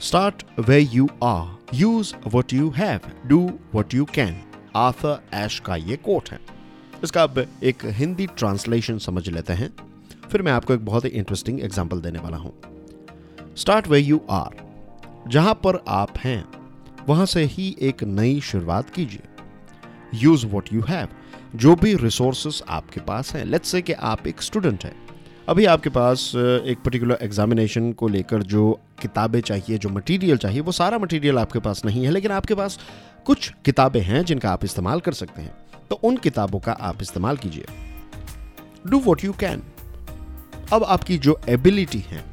Start where you are. Use what you have. Do what you can. Arthur Ashe का ये coat है। इसका अब एक हिंदी ट्रांसलेशन समझ लेते हैं। फिर मैं आपको एक बहुत ही इंटरेस्टिंग एग्ज़ाम्पल देने वाला हूँ। स्टार्ट वे यू आर जहाँ पर आप हैं, वहाँ से ही एक नई शुरुआत कीजिए। यूज़ वॉट यू हैव जो भी रिसोर्सेस आपके पास हैं। लेट्स से कि आप एक स्टूडेंट हैं। अभी आपके पास एक पर्टिकुलर एग्जामिनेशन को लेकर जो किताबें चाहिए, जो मटेरियल चाहिए, वो सारा मटेरियल आपके पास नहीं है, लेकिन आपके पास कुछ किताबें हैं जिनका आप इस्तेमाल कर सकते हैं। तो उन किताबों का आप इस्तेमाल कीजिए। डू वॉट यू कैन अब आपकी जो एबिलिटी है,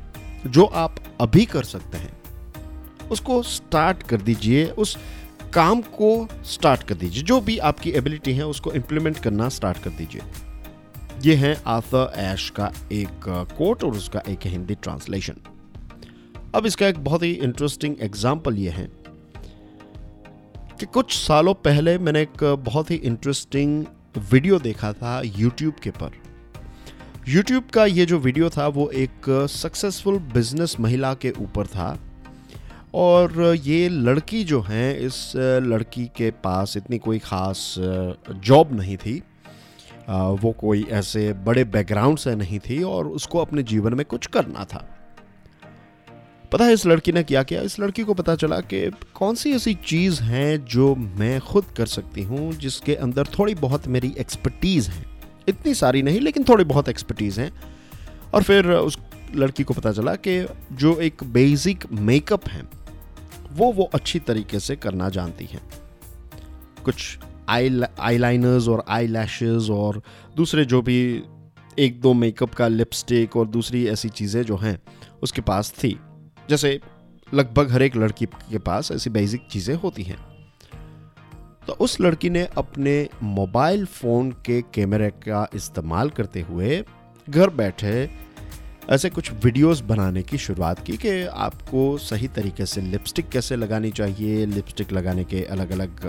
जो आप अभी कर सकते हैं, उसको स्टार्ट कर दीजिए, उस काम को स्टार्ट कर दीजिए। जो भी आपकी एबिलिटी है, उसको इंप्लीमेंट करना स्टार्ट कर दीजिए। ये है आर्थर एश का एक कोट और उसका एक हिंदी ट्रांसलेशन अब इसका एक बहुत ही इंटरेस्टिंग एग्ज़ाम्पल ये है कि कुछ सालों पहले मैंने एक बहुत ही इंटरेस्टिंग वीडियो देखा था यूट्यूब के पर। यूट्यूब का ये जो वीडियो था वो एक सक्सेसफुल बिज़नेस महिला के ऊपर था और ये लड़की जो है इस लड़की के पास इतनी कोई ख़ास जॉब नहीं थी। वो कोई ऐसे बड़े बैकग्राउंड से नहीं थी और उसको अपने जीवन में कुछ करना था। पता है इस लड़की ने क्या किया? इस लड़की को पता चला कि कौन सी ऐसी चीज़ है जो मैं खुद कर सकती हूँ, जिसके अंदर थोड़ी बहुत मेरी एक्सपर्टीज़ है। इतनी सारी नहीं, लेकिन थोड़ी बहुत एक्सपर्टीज़ हैं। और फिर उस लड़की को पता चला कि जो एक बेसिक मेकअप है, वो वो अच्छी तरीके से करना जानती हैं। कुछ आई आई लाइनर्स और आई लैशेज़ और दूसरे जो भी एक दो मेकअप का लिपस्टिक और दूसरी ऐसी चीज़ें जो हैं, उसके पास थी। जैसे लगभग हर एक लड़की के पास ऐसी बेसिक चीज़ें होती हैं। तो उस लड़की ने अपने मोबाइल फ़ोन के कैमरे का इस्तेमाल करते हुए घर बैठे ऐसे कुछ वीडियोस बनाने की शुरुआत की कि आपको सही तरीके से लिपस्टिक कैसे लगानी चाहिए? लिपस्टिक लगाने के अलग अलग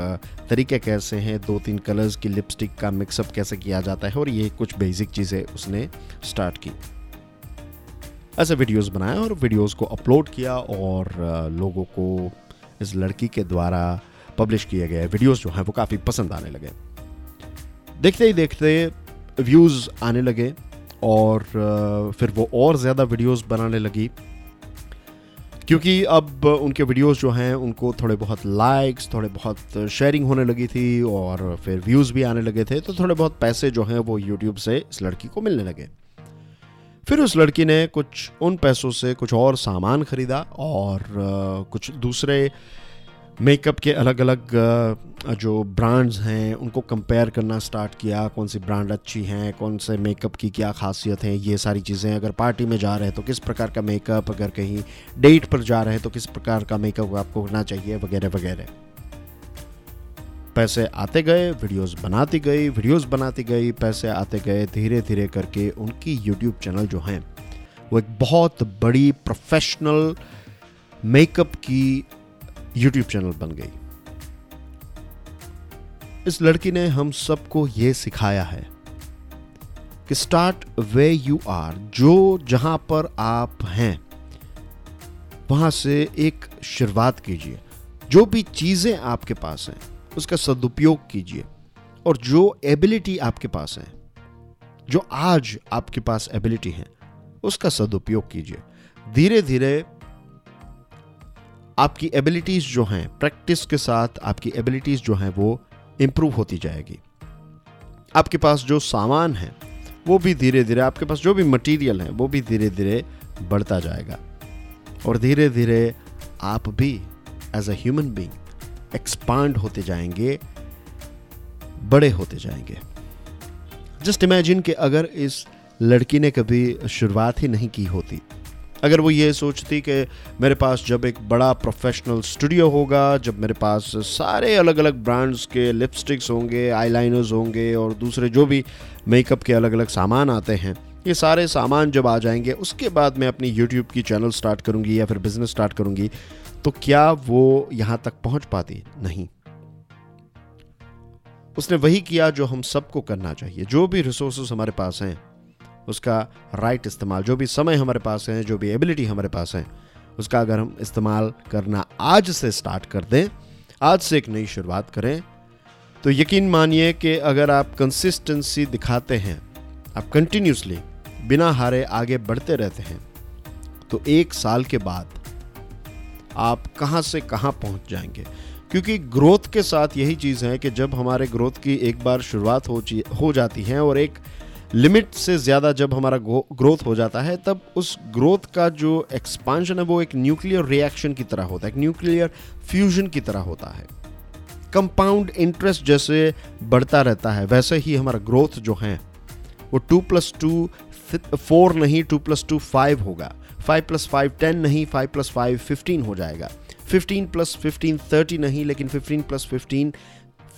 तरीके कैसे हैं? दो तीन कलर्स की लिपस्टिक का मिक्सअप कैसे किया जाता है? और ये कुछ बेसिक चीज़ें उसने स्टार्ट की। ऐसे वीडियोस बनाए और वीडियोस को अपलोड किया और लोगों को इस लड़की के द्वारा पब्लिश किए गए वीडियोस जो हैं वो काफ़ी पसंद आने लगे। देखते ही देखते व्यूज़ आने लगे। और फिर वो और ज़्यादा वीडियोस बनाने लगी। क्योंकि अब उनके वीडियोस जो हैं, उनको थोड़े बहुत लाइक्स थोड़े बहुत शेयरिंग होने लगी थी और फिर व्यूज़ भी आने लगे थे तो थोड़े बहुत पैसे जो हैं वो यूट्यूब से इस लड़की को मिलने लगे। फिर उस लड़की ने कुछ उन पैसों से कुछ और सामान खरीदा और कुछ दूसरे मेकअप के अलग अलग जो ब्रांड्स हैं, उनको कंपेयर करना स्टार्ट किया, कौन सी ब्रांड अच्छी हैं, कौन से मेकअप की क्या खासियत है, ये सारी चीज़ें अगर पार्टी में जा रहे हैं तो किस प्रकार का मेकअप अगर कहीं डेट पर जा रहे हैं तो किस प्रकार का मेकअप आपको करना चाहिए, वगैरह वगैरह। पैसे आते गए वीडियोस बनाती गई वीडियोस बनाती गई, पैसे आते गए धीरे धीरे करके उनकी यूट्यूब चैनल जो हैं, वो एक बहुत बड़ी प्रोफेशनल मेकअप की यूट्यूब चैनल बन गई। इस लड़की ने हम सबको यह सिखाया है कि स्टार्ट वे यू आर जो जहाँ पर आप हैं, वहाँ से एक शुरुआत कीजिए। जो भी चीज़ें आपके पास हैं, उसका सदुपयोग कीजिए। और जो एबिलिटी आपके पास है, जो आज आपके पास एबिलिटी है, उसका सदुपयोग कीजिए। धीरे धीरे आपकी एबिलिटीज जो हैं प्रैक्टिस के साथ आपकी एबिलिटीज जो हैं वो इम्प्रूव होती जाएगी। आपके पास जो सामान है, वो भी धीरे धीरे आपके पास जो भी मटेरियल है, वो भी धीरे धीरे बढ़ता जाएगा। और धीरे धीरे आप भी as a human being expand होते जाएँगे, बड़े होते जाएँगे। जस्ट इमेजिन कि अगर इस लड़की ने कभी शुरुआत ही नहीं की होती अगर वो ये सोचती कि मेरे पास जब एक बड़ा प्रोफेशनल स्टूडियो होगा, जब मेरे पास सारे अलग अलग ब्रांड्स के लिपस्टिक्स होंगे आईलाइनर्स होंगे और दूसरे जो भी मेकअप के अलग अलग सामान आते हैं, ये सारे सामान जब आ जाएँगे, उसके बाद मैं अपनी यूट्यूब की चैनल स्टार्ट करूँगी या फिर बिज़नेस स्टार्ट करूँगी तो क्या वो यहाँ तक पहुँच पाती? नहीं। उसने वही किया जो हम सबको करना चाहिए। जो भी रिसोर्स हमारे पास हैं उसका राइट इस्तेमाल, जो भी समय हमारे पास है, जो भी एबिलिटी हमारे पास है, उसका अगर हम इस्तेमाल करना आज से स्टार्ट कर दें, आज से एक नई शुरुआत करें तो यकीन मानिए कि अगर आप कंसिस्टेंसी दिखाते हैं, आप कंटिन्यूसली बिना हारे आगे बढ़ते रहते हैं तो एक साल के बाद आप कहाँ से कहाँ पहुँच जाएँगे? क्योंकि ग्रोथ के साथ यही चीज़ है कि जब हमारे ग्रोथ की एक बार शुरुआत हो हो जाती है और एक लिमिट से ज़्यादा जब हमारा ग्रोथ हो जाता है, तब उस ग्रोथ का जो एक्सपांशन है, वो एक न्यूक्लियर रिएक्शन की तरह होता है, एक न्यूक्लियर फ्यूजन की तरह होता है। कंपाउंड इंटरेस्ट जैसे बढ़ता रहता है, वैसे ही हमारा ग्रोथ जो है, वो टू प्लस टू फोर नहीं टू प्लस टू फाइव होगा। फाइव प्लस फाइव टेन नहीं फाइव प्लस फाइव फिफ्टीन हो जाएगा। फिफ्टीन प्लस फिफ्टीन थर्टी नहीं, लेकिन फिफ्टीन प्लस फिफ्टीन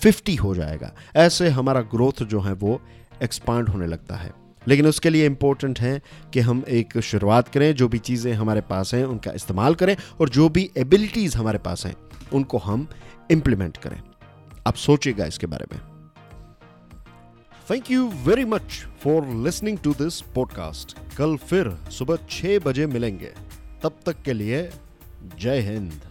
फिफ्टी हो जाएगा। ऐसे हमारा ग्रोथ जो है, वो एक्सपांड होने लगता है। लेकिन उसके लिए इंपॉर्टेंट है कि हम एक शुरुआत करें, जो भी चीज़ें हमारे पास हैं, उनका इस्तेमाल करें और जो भी एबिलिटीज़ हमारे पास हैं, उनको हम इम्प्लीमेंट करें। आप सोचिएगा इसके बारे में। Thank you very much for listening to this podcast कल फिर सुबह छह बजे मिलेंगे। तब तक के लिए जय हिंद।